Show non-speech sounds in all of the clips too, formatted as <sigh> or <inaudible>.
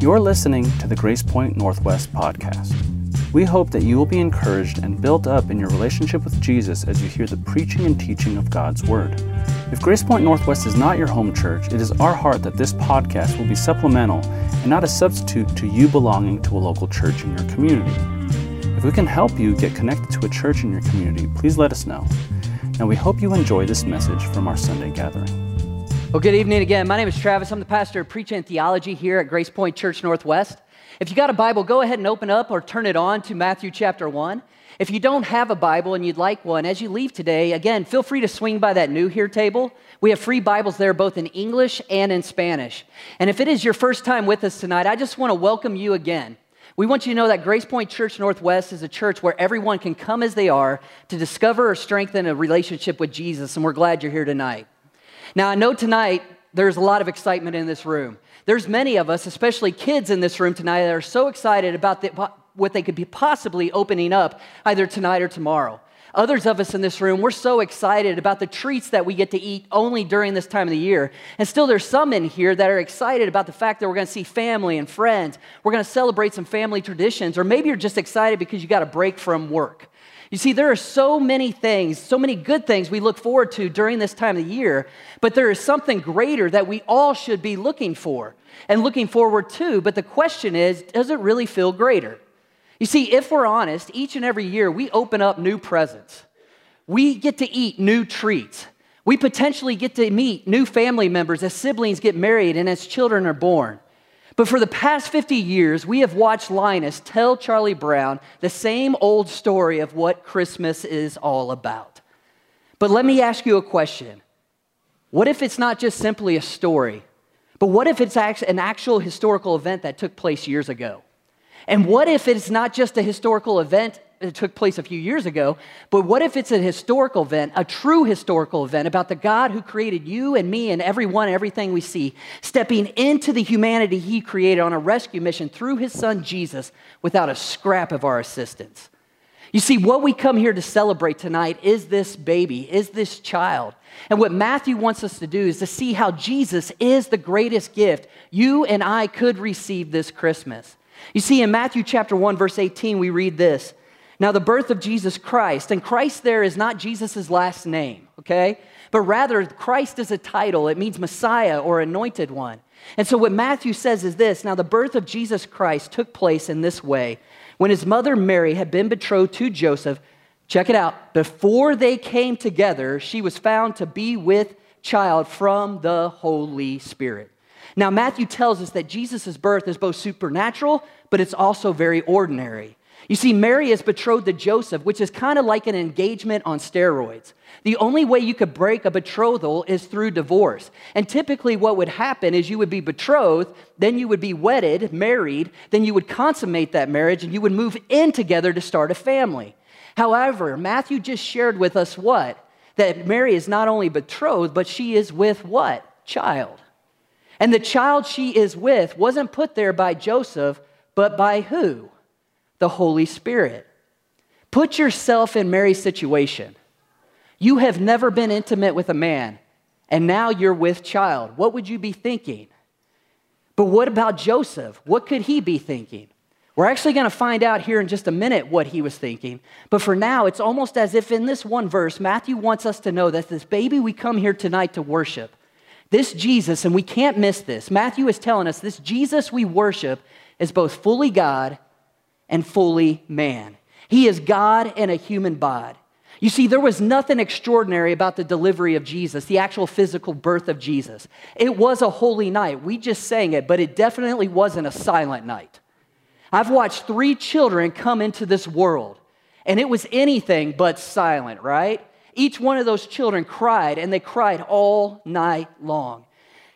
You're listening to the Grace Point Northwest podcast. We hope that you will be encouraged and built up in your relationship with Jesus as you hear the preaching and teaching of God's Word. If Grace Point Northwest is not your home church, it is our heart that this podcast will be supplemental and not a substitute to you belonging to a local church in your community. If we can help you get connected to a church in your community, please let us know. Now, we hope you enjoy this message from our Sunday gathering. Well, good evening again. My name is Travis. I'm the pastor of preaching and theology here at Grace Point Church Northwest. If you got a Bible, go ahead and open up or turn it on to Matthew chapter 1. If you don't have a Bible and you'd like one, as you leave today, again, feel free to swing by that new here table. We have free Bibles there both in English and in Spanish. And if it is your first time with us tonight, I just want to welcome you again. We want you to know that Grace Point Church Northwest is a church where everyone can come as they are to discover or strengthen a relationship with Jesus, and we're glad you're here tonight. Now, I know tonight there's a lot of excitement in this room. There's many of us, especially kids in this room tonight, that are so excited about the, what they could be possibly opening up either tonight or tomorrow. Others of us in this room, we're so excited about the treats that we get to eat only during this time of the year. And still, there's some in here that are excited about the fact that we're going to see family and friends. We're going to celebrate some family traditions. Or maybe you're just excited because you got a break from work. You see, there are so many things, so many good things we look forward to during this time of the year, but there is something greater that we all should be looking for and looking forward to. But the question is, does it really feel greater? You see, if we're honest, each and every year we open up new presents. We get to eat new treats. We potentially get to meet new family members as siblings get married and as children are born. But for the past 50 years, we have watched Linus tell Charlie Brown the same old story of what Christmas is all about. But let me ask you a question What if it's not just simply a story, but what if it's an actual historical event that took place years ago? And what if it's not just a historical event that took place a few years ago, but what if it's a historical event, a true historical event about the God who created you and me and everyone, everything we see, stepping into the humanity he created on a rescue mission through his son Jesus without a scrap of our assistance? You see, what we come here to celebrate tonight is this baby, is this child. And what Matthew wants us to do is to see how Jesus is the greatest gift you and I could receive this Christmas. You see, in Matthew chapter 1, verse 18, we read this now, the birth of Jesus Christ, and Christ there is not Jesus' last name, okay? But rather, Christ is a title. It means Messiah or anointed one. And so, what Matthew says is this Now, the birth of Jesus Christ took place in this way. When his mother Mary had been betrothed to Joseph, check it out, before they came together, she was found to be with child from the Holy Spirit. Now, Matthew tells us that Jesus' birth is both supernatural, but it's also very ordinary. You see, Mary is betrothed to Joseph, which is kind of like an engagement on steroids. The only way you could break a betrothal is through divorce. And typically, what would happen is you would be betrothed, then you would be wedded, married, then you would consummate that marriage, and you would move in together to start a family. However, Matthew just shared with us what? That Mary is not only betrothed, but she is with what? Child. And the child she is with wasn't put there by Joseph, but by who? the Holy Spirit. Put yourself in Mary's situation. You have never been intimate with a man, and now you're with child. What would you be thinking? But what about Joseph? What could he be thinking? We're actually going to find out here in just a minute what he was thinking. But for now, it's almost as if in this one verse, Matthew wants us to know that this baby we come here tonight to worship, this Jesus, and we can't miss this, Matthew is telling us this Jesus we worship is both fully God and fully man. He is God and a human body. You see, there was nothing extraordinary about the delivery of Jesus, the actual physical birth of Jesus. It was a holy night. We just sang it, but it definitely wasn't a silent night. I've watched three children come into this world, and it was anything but silent, right? Each one of those children cried, and they cried all night long.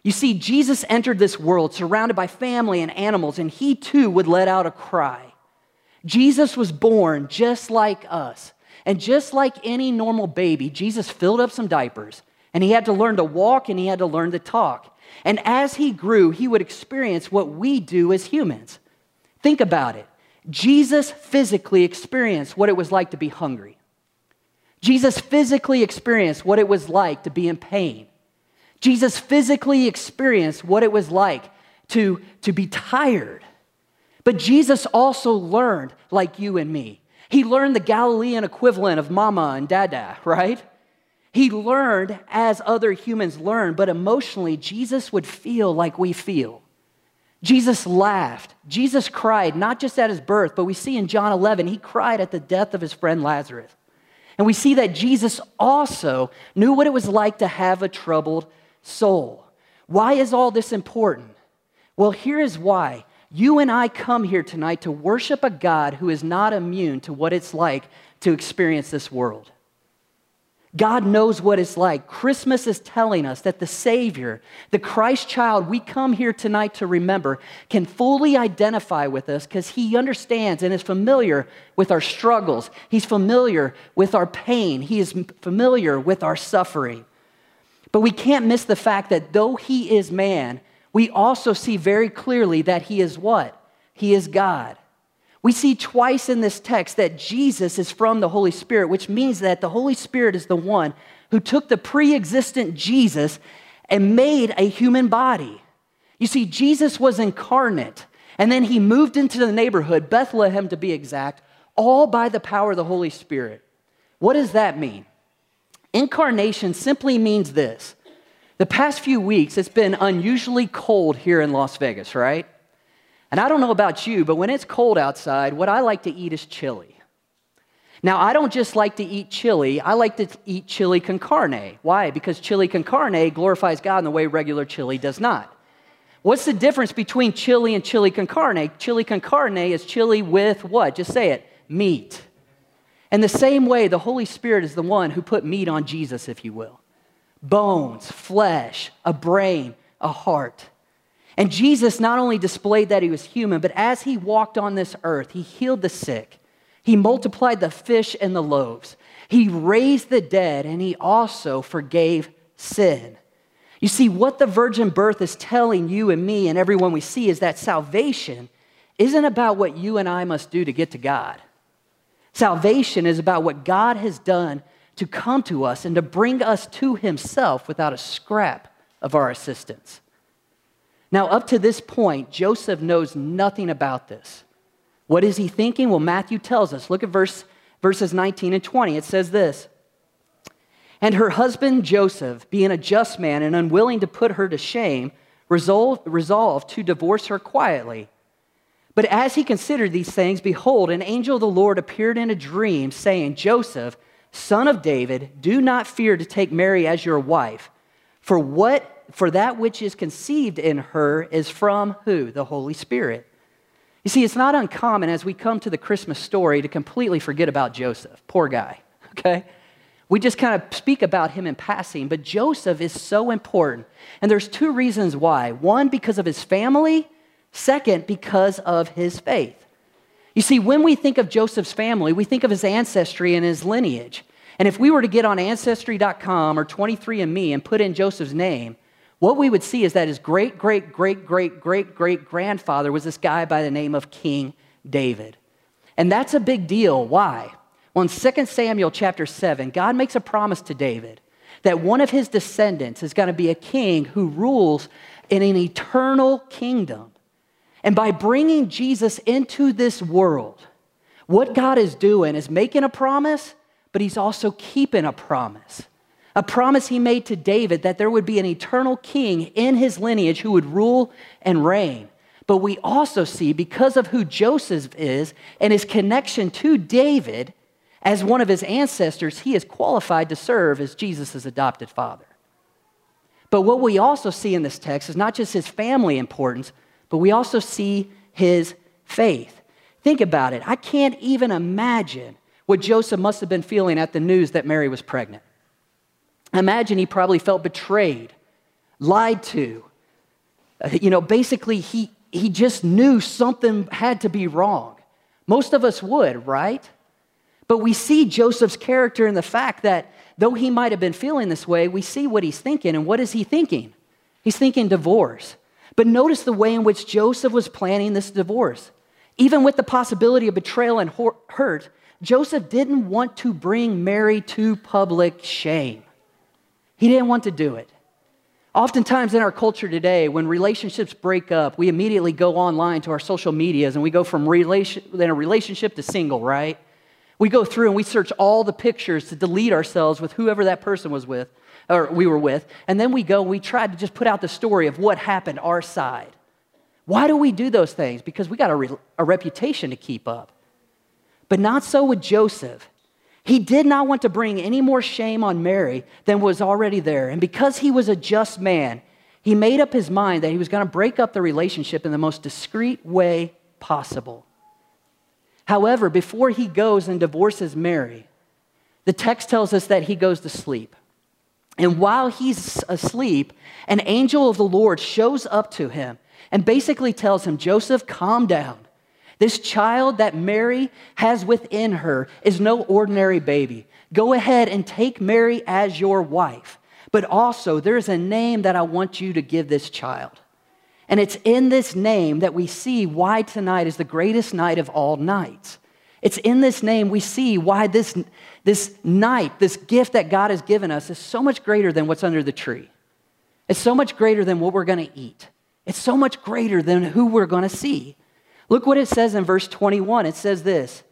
You see, Jesus entered this world surrounded by family and animals, and he too would let out a cry. Jesus was born just like us. And just like any normal baby, Jesus filled up some diapers and he had to learn to walk and he had to learn to talk. And as he grew, he would experience what we do as humans. Think about it. Jesus physically experienced what it was like to be hungry. Jesus physically experienced what it was like to be in pain. Jesus physically experienced what it was like to, to be tired. But Jesus also learned like you and me. He learned the Galilean equivalent of mama and dada, right? He learned as other humans learn, but emotionally, Jesus would feel like we feel. Jesus laughed. Jesus cried, not just at his birth, but we see in John 11, he cried at the death of his friend Lazarus. And we see that Jesus also knew what it was like to have a troubled soul. Why is all this important? Well, here is why. You and I come here tonight to worship a God who is not immune to what it's like to experience this world. God knows what it's like. Christmas is telling us that the Savior, the Christ child we come here tonight to remember, can fully identify with us because He understands and is familiar with our struggles. He's familiar with our pain. He is familiar with our suffering. But we can't miss the fact that though He is man, we also see very clearly that He is what? He is God. We see twice in this text that Jesus is from the Holy Spirit, which means that the Holy Spirit is the one who took the pre existent Jesus and made a human body. You see, Jesus was incarnate, and then he moved into the neighborhood, Bethlehem to be exact, all by the power of the Holy Spirit. What does that mean? Incarnation simply means this. The past few weeks, it's been unusually cold here in Las Vegas, right? And I don't know about you, but when it's cold outside, what I like to eat is chili. Now, I don't just like to eat chili, I like to eat chili con carne. Why? Because chili con carne glorifies God in the way regular chili does not. What's the difference between chili and chili con carne? Chili con carne is chili with what? Just say it meat. And the same way, the Holy Spirit is the one who put meat on Jesus, if you will bones, flesh, a brain, a heart. And Jesus not only displayed that he was human, but as he walked on this earth, he healed the sick, he multiplied the fish and the loaves, he raised the dead, and he also forgave sin. You see, what the virgin birth is telling you and me and everyone we see is that salvation isn't about what you and I must do to get to God. Salvation is about what God has done to come to us and to bring us to himself without a scrap of our assistance. Now, up to this point, Joseph knows nothing about this. What is he thinking? Well, Matthew tells us. Look at verse, verses 19 and 20. It says this And her husband Joseph, being a just man and unwilling to put her to shame, resolved, resolved to divorce her quietly. But as he considered these things, behold, an angel of the Lord appeared in a dream, saying, Joseph, son of David, do not fear to take Mary as your wife, for what for that which is conceived in her is from who? The Holy Spirit. You see, it's not uncommon as we come to the Christmas story to completely forget about Joseph. Poor guy, <laughs> okay? We just kind of speak about him in passing, but Joseph is so important. And there's two reasons why. One, because of his family. Second, because of his faith. You see, when we think of Joseph's family, we think of his ancestry and his lineage. And if we were to get on Ancestry.com or 23andMe and put in Joseph's name, what we would see is that his great, great, great, great, great, great grandfather was this guy by the name of King David. And that's a big deal. Why? Well, in 2 Samuel chapter 7, God makes a promise to David that one of his descendants is going to be a king who rules in an eternal kingdom. And by bringing Jesus into this world, what God is doing is making a promise, but he's also keeping a promise a promise he made to David that there would be an eternal king in his lineage who would rule and reign. But we also see, because of who Joseph is and his connection to David as one of his ancestors, he is qualified to serve as Jesus' adopted father. But what we also see in this text is not just his family importance, but we also see his faith. Think about it. I can't even imagine what Joseph must have been feeling at the news that Mary was pregnant. Imagine he probably felt betrayed, lied to. Uh, you know, basically, he, he just knew something had to be wrong. Most of us would, right? But we see Joseph's character in the fact that though he might have been feeling this way, we see what he's thinking. And what is he thinking? He's thinking divorce. But notice the way in which Joseph was planning this divorce. Even with the possibility of betrayal and hurt, Joseph didn't want to bring Mary to public shame. He didn't want to do it. Oftentimes in our culture today, when relationships break up, we immediately go online to our social medias and we go from relation, in a relationship to single, right? We go through and we search all the pictures to delete ourselves with whoever that person was with, or we were with. And then we go and we try to just put out the story of what happened our side. Why do we do those things? Because we got a, re- a reputation to keep up. But not so with Joseph. He did not want to bring any more shame on Mary than was already there. And because he was a just man, he made up his mind that he was going to break up the relationship in the most discreet way possible. However, before he goes and divorces Mary, the text tells us that he goes to sleep. And while he's asleep, an angel of the Lord shows up to him and basically tells him, Joseph, calm down. This child that Mary has within her is no ordinary baby. Go ahead and take Mary as your wife. But also, there's a name that I want you to give this child. And it's in this name that we see why tonight is the greatest night of all nights. It's in this name we see why this, this night, this gift that God has given us, is so much greater than what's under the tree. It's so much greater than what we're going to eat. It's so much greater than who we're going to see. Look what it says in verse 21. It says this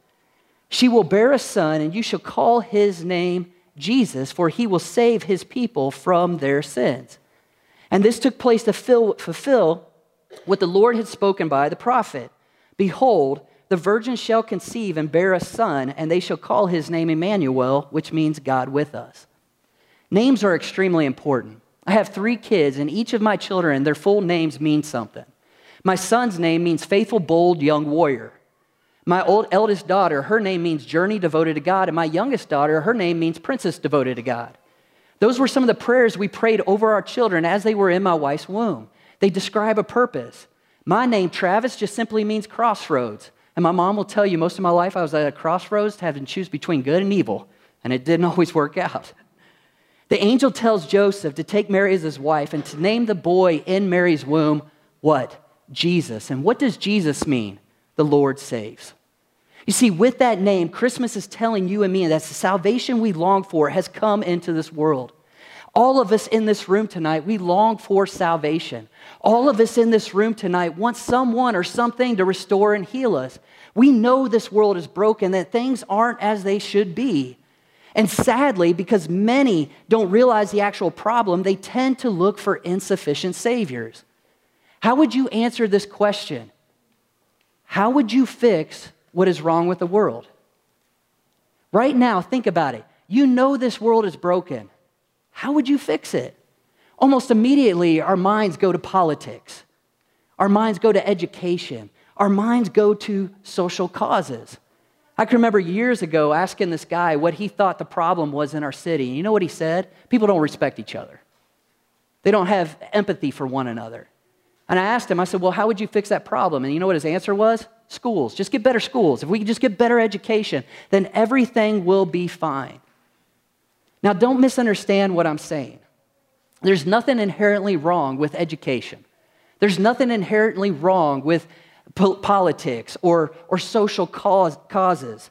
She will bear a son, and you shall call his name Jesus, for he will save his people from their sins. And this took place to fulfill what the Lord had spoken by the prophet Behold, the virgin shall conceive and bear a son, and they shall call his name Emmanuel, which means God with us. Names are extremely important. I have three kids, and each of my children, their full names mean something. My son's name means faithful, bold, young warrior. My old eldest daughter, her name means journey devoted to God. And my youngest daughter, her name means princess devoted to God. Those were some of the prayers we prayed over our children as they were in my wife's womb. They describe a purpose. My name, Travis, just simply means crossroads. And my mom will tell you most of my life I was at a crossroads having to choose between good and evil, and it didn't <laughs> always work out. The angel tells Joseph to take Mary as his wife and to name the boy in Mary's womb what? Jesus. And what does Jesus mean? The Lord saves. You see, with that name, Christmas is telling you and me that the salvation we long for has come into this world. All of us in this room tonight, we long for salvation. All of us in this room tonight want someone or something to restore and heal us. We know this world is broken, that things aren't as they should be. And sadly, because many don't realize the actual problem, they tend to look for insufficient saviors. How would you answer this question? How would you fix what is wrong with the world? Right now, think about it. You know this world is broken. How would you fix it? Almost immediately, our minds go to politics, our minds go to education, our minds go to social causes. I can remember years ago asking this guy what he thought the problem was in our city. You know what he said? People don't respect each other, they don't have empathy for one another. And I asked him, I said, Well, how would you fix that problem? And you know what his answer was? Schools. Just get better schools. If we just get better education, then everything will be fine. Now, don't misunderstand what I'm saying. There's nothing inherently wrong with education, there's nothing inherently wrong with po- politics or, or social cause, causes.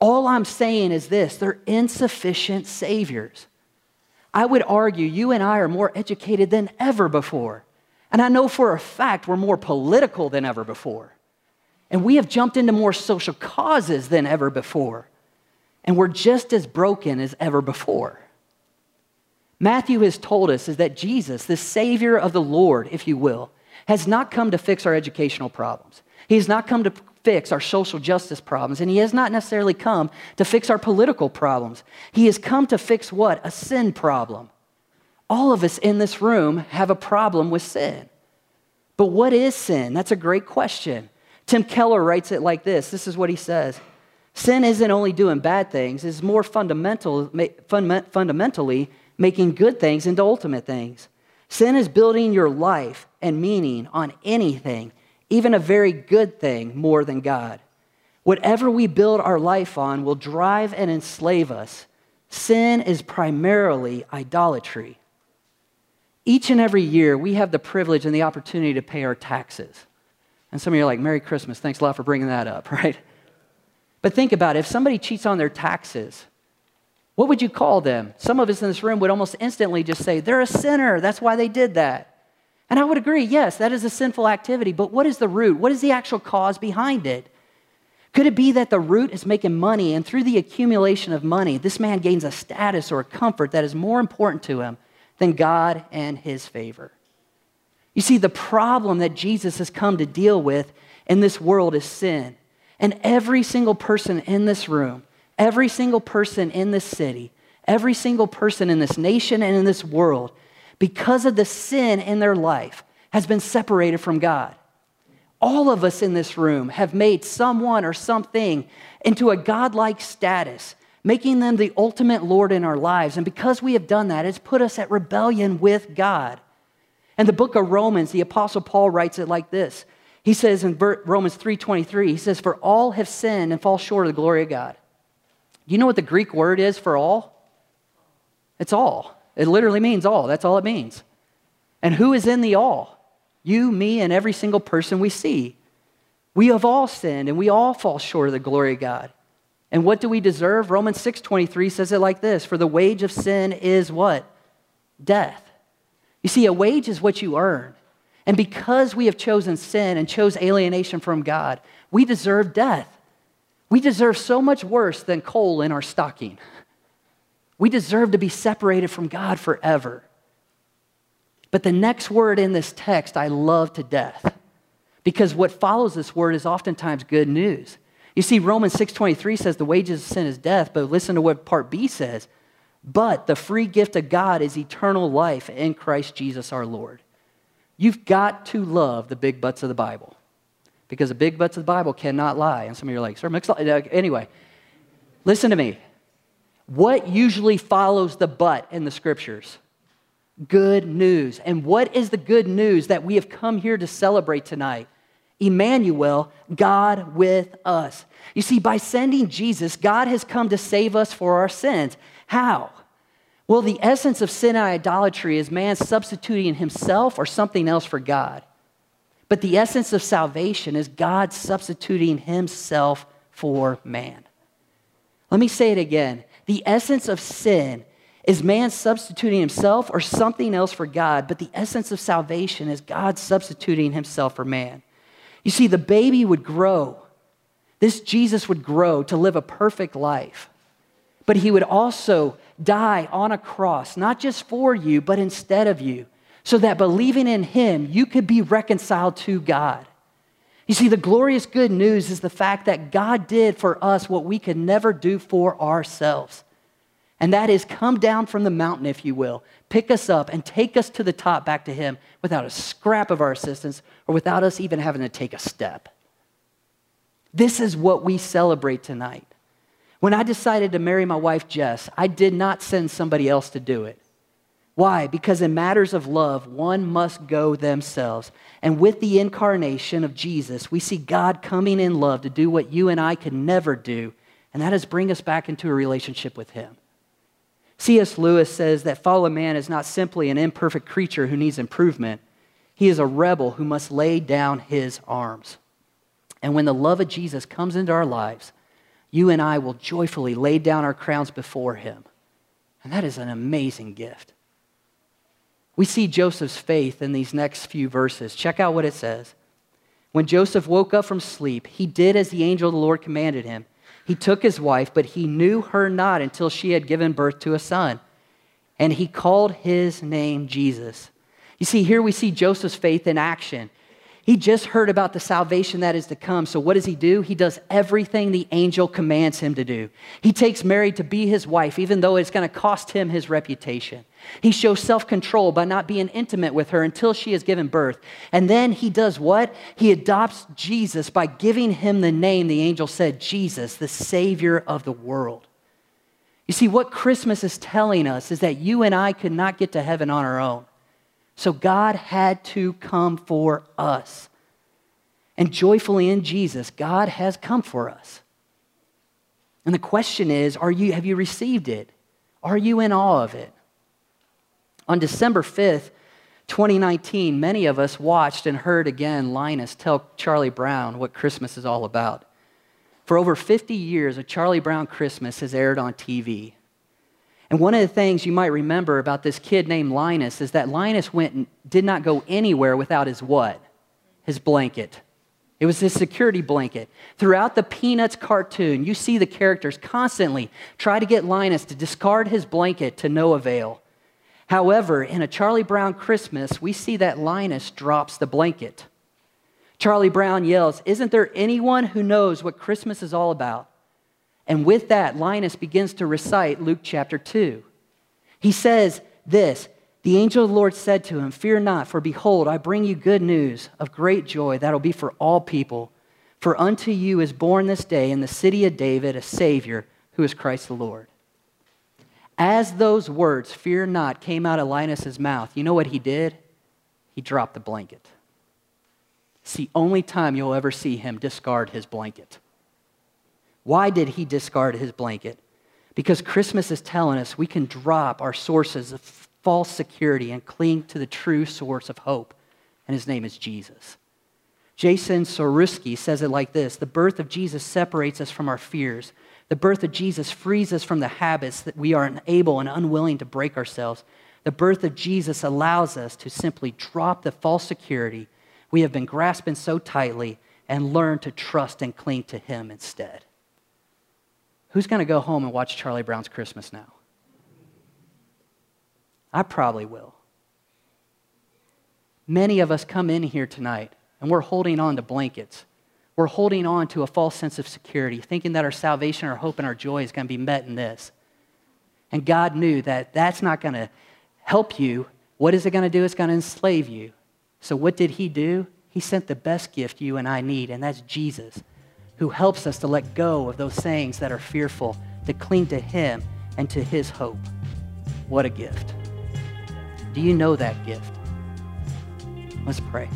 All I'm saying is this they're insufficient saviors. I would argue you and I are more educated than ever before. And I know for a fact we're more political than ever before. And we have jumped into more social causes than ever before. And we're just as broken as ever before. Matthew has told us is that Jesus, the Savior of the Lord, if you will, has not come to fix our educational problems. He has not come to fix our social justice problems, and he has not necessarily come to fix our political problems. He has come to fix what? A sin problem. All of us in this room have a problem with sin. But what is sin? That's a great question. Tim Keller writes it like this this is what he says Sin isn't only doing bad things, it's more fundamental, fundamentally making good things into ultimate things. Sin is building your life and meaning on anything, even a very good thing, more than God. Whatever we build our life on will drive and enslave us. Sin is primarily idolatry. Each and every year, we have the privilege and the opportunity to pay our taxes. And some of you are like, Merry Christmas, thanks a lot for bringing that up, <laughs> right? But think about it if somebody cheats on their taxes, what would you call them? Some of us in this room would almost instantly just say, they're a sinner. That's why they did that. And I would agree, yes, that is a sinful activity, but what is the root? What is the actual cause behind it? Could it be that the root is making money, and through the accumulation of money, this man gains a status or a comfort that is more important to him than God and his favor? You see, the problem that Jesus has come to deal with in this world is sin. And every single person in this room, every single person in this city, every single person in this nation and in this world because of the sin in their life, has been separated from God. All of us in this room have made someone or something into a godlike status, making them the ultimate Lord in our lives. And because we have done that, it's put us at rebellion with God. And the book of Romans, the apostle Paul writes it like this. He says in Romans 3:23, he says for all have sinned and fall short of the glory of God. Do you know what the Greek word is for all? It's all. It literally means all. That's all it means. And who is in the all? You, me, and every single person we see. We have all sinned and we all fall short of the glory of God. And what do we deserve? Romans 6:23 says it like this, for the wage of sin is what? Death. You see, a wage is what you earn. And because we have chosen sin and chose alienation from God, we deserve death. We deserve so much worse than coal in our stocking. We deserve to be separated from God forever. But the next word in this text I love to death because what follows this word is oftentimes good news. You see, Romans 6.23 says the wages of sin is death, but listen to what part B says. But the free gift of God is eternal life in Christ Jesus our Lord. You've got to love the big butts of the Bible because the big butts of the Bible cannot lie. And some of you are like, sir, mix uh, anyway, listen to me. What usually follows the but in the scriptures? Good news. And what is the good news that we have come here to celebrate tonight? Emmanuel, God with us. You see, by sending Jesus, God has come to save us for our sins. How? Well, the essence of sin and idolatry is man substituting himself or something else for God. But the essence of salvation is God substituting himself for man. Let me say it again. The essence of sin is man substituting himself or something else for God, but the essence of salvation is God substituting himself for man. You see, the baby would grow. This Jesus would grow to live a perfect life, but he would also die on a cross, not just for you, but instead of you, so that believing in him, you could be reconciled to God. You see, the glorious good news is the fact that God did for us what we could never do for ourselves. And that is come down from the mountain, if you will, pick us up and take us to the top back to Him without a scrap of our assistance or without us even having to take a step. This is what we celebrate tonight. When I decided to marry my wife, Jess, I did not send somebody else to do it. Why? Because in matters of love, one must go themselves. And with the incarnation of Jesus, we see God coming in love to do what you and I could never do, and that is bring us back into a relationship with Him. C.S. Lewis says that fallen man is not simply an imperfect creature who needs improvement, he is a rebel who must lay down his arms. And when the love of Jesus comes into our lives, you and I will joyfully lay down our crowns before Him. And that is an amazing gift. We see Joseph's faith in these next few verses. Check out what it says. When Joseph woke up from sleep, he did as the angel of the Lord commanded him. He took his wife, but he knew her not until she had given birth to a son. And he called his name Jesus. You see, here we see Joseph's faith in action. He just heard about the salvation that is to come. So, what does he do? He does everything the angel commands him to do. He takes Mary to be his wife, even though it's going to cost him his reputation. He shows self control by not being intimate with her until she has given birth. And then he does what? He adopts Jesus by giving him the name the angel said Jesus, the Savior of the world. You see, what Christmas is telling us is that you and I could not get to heaven on our own. So God had to come for us. And joyfully in Jesus, God has come for us. And the question is, are you, have you received it? Are you in awe of it? On December 5th, 2019, many of us watched and heard again Linus tell Charlie Brown what Christmas is all about. For over 50 years, a Charlie Brown Christmas has aired on TV. And one of the things you might remember about this kid named Linus is that Linus went and did not go anywhere without his what? His blanket. It was his security blanket. Throughout the Peanuts cartoon, you see the characters constantly try to get Linus to discard his blanket to no avail. However, in a Charlie Brown Christmas, we see that Linus drops the blanket. Charlie Brown yells, Isn't there anyone who knows what Christmas is all about? And with that, Linus begins to recite Luke chapter 2. He says this the angel of the Lord said to him, Fear not, for behold, I bring you good news of great joy that'll be for all people. For unto you is born this day in the city of David a Savior who is Christ the Lord. As those words, fear not, came out of Linus's mouth, you know what he did? He dropped the blanket. It's the only time you'll ever see him discard his blanket. Why did he discard his blanket? Because Christmas is telling us we can drop our sources of false security and cling to the true source of hope, and his name is Jesus. Jason Soroski says it like this The birth of Jesus separates us from our fears. The birth of Jesus frees us from the habits that we are unable and unwilling to break ourselves. The birth of Jesus allows us to simply drop the false security we have been grasping so tightly and learn to trust and cling to Him instead. Who's going to go home and watch Charlie Brown's Christmas now? I probably will. Many of us come in here tonight and we're holding on to blankets. We're holding on to a false sense of security, thinking that our salvation, our hope, and our joy is going to be met in this. And God knew that that's not going to help you. What is it going to do? It's going to enslave you. So, what did He do? He sent the best gift you and I need, and that's Jesus, who helps us to let go of those things that are fearful, to cling to Him and to His hope. What a gift. Do you know that gift? Let's pray.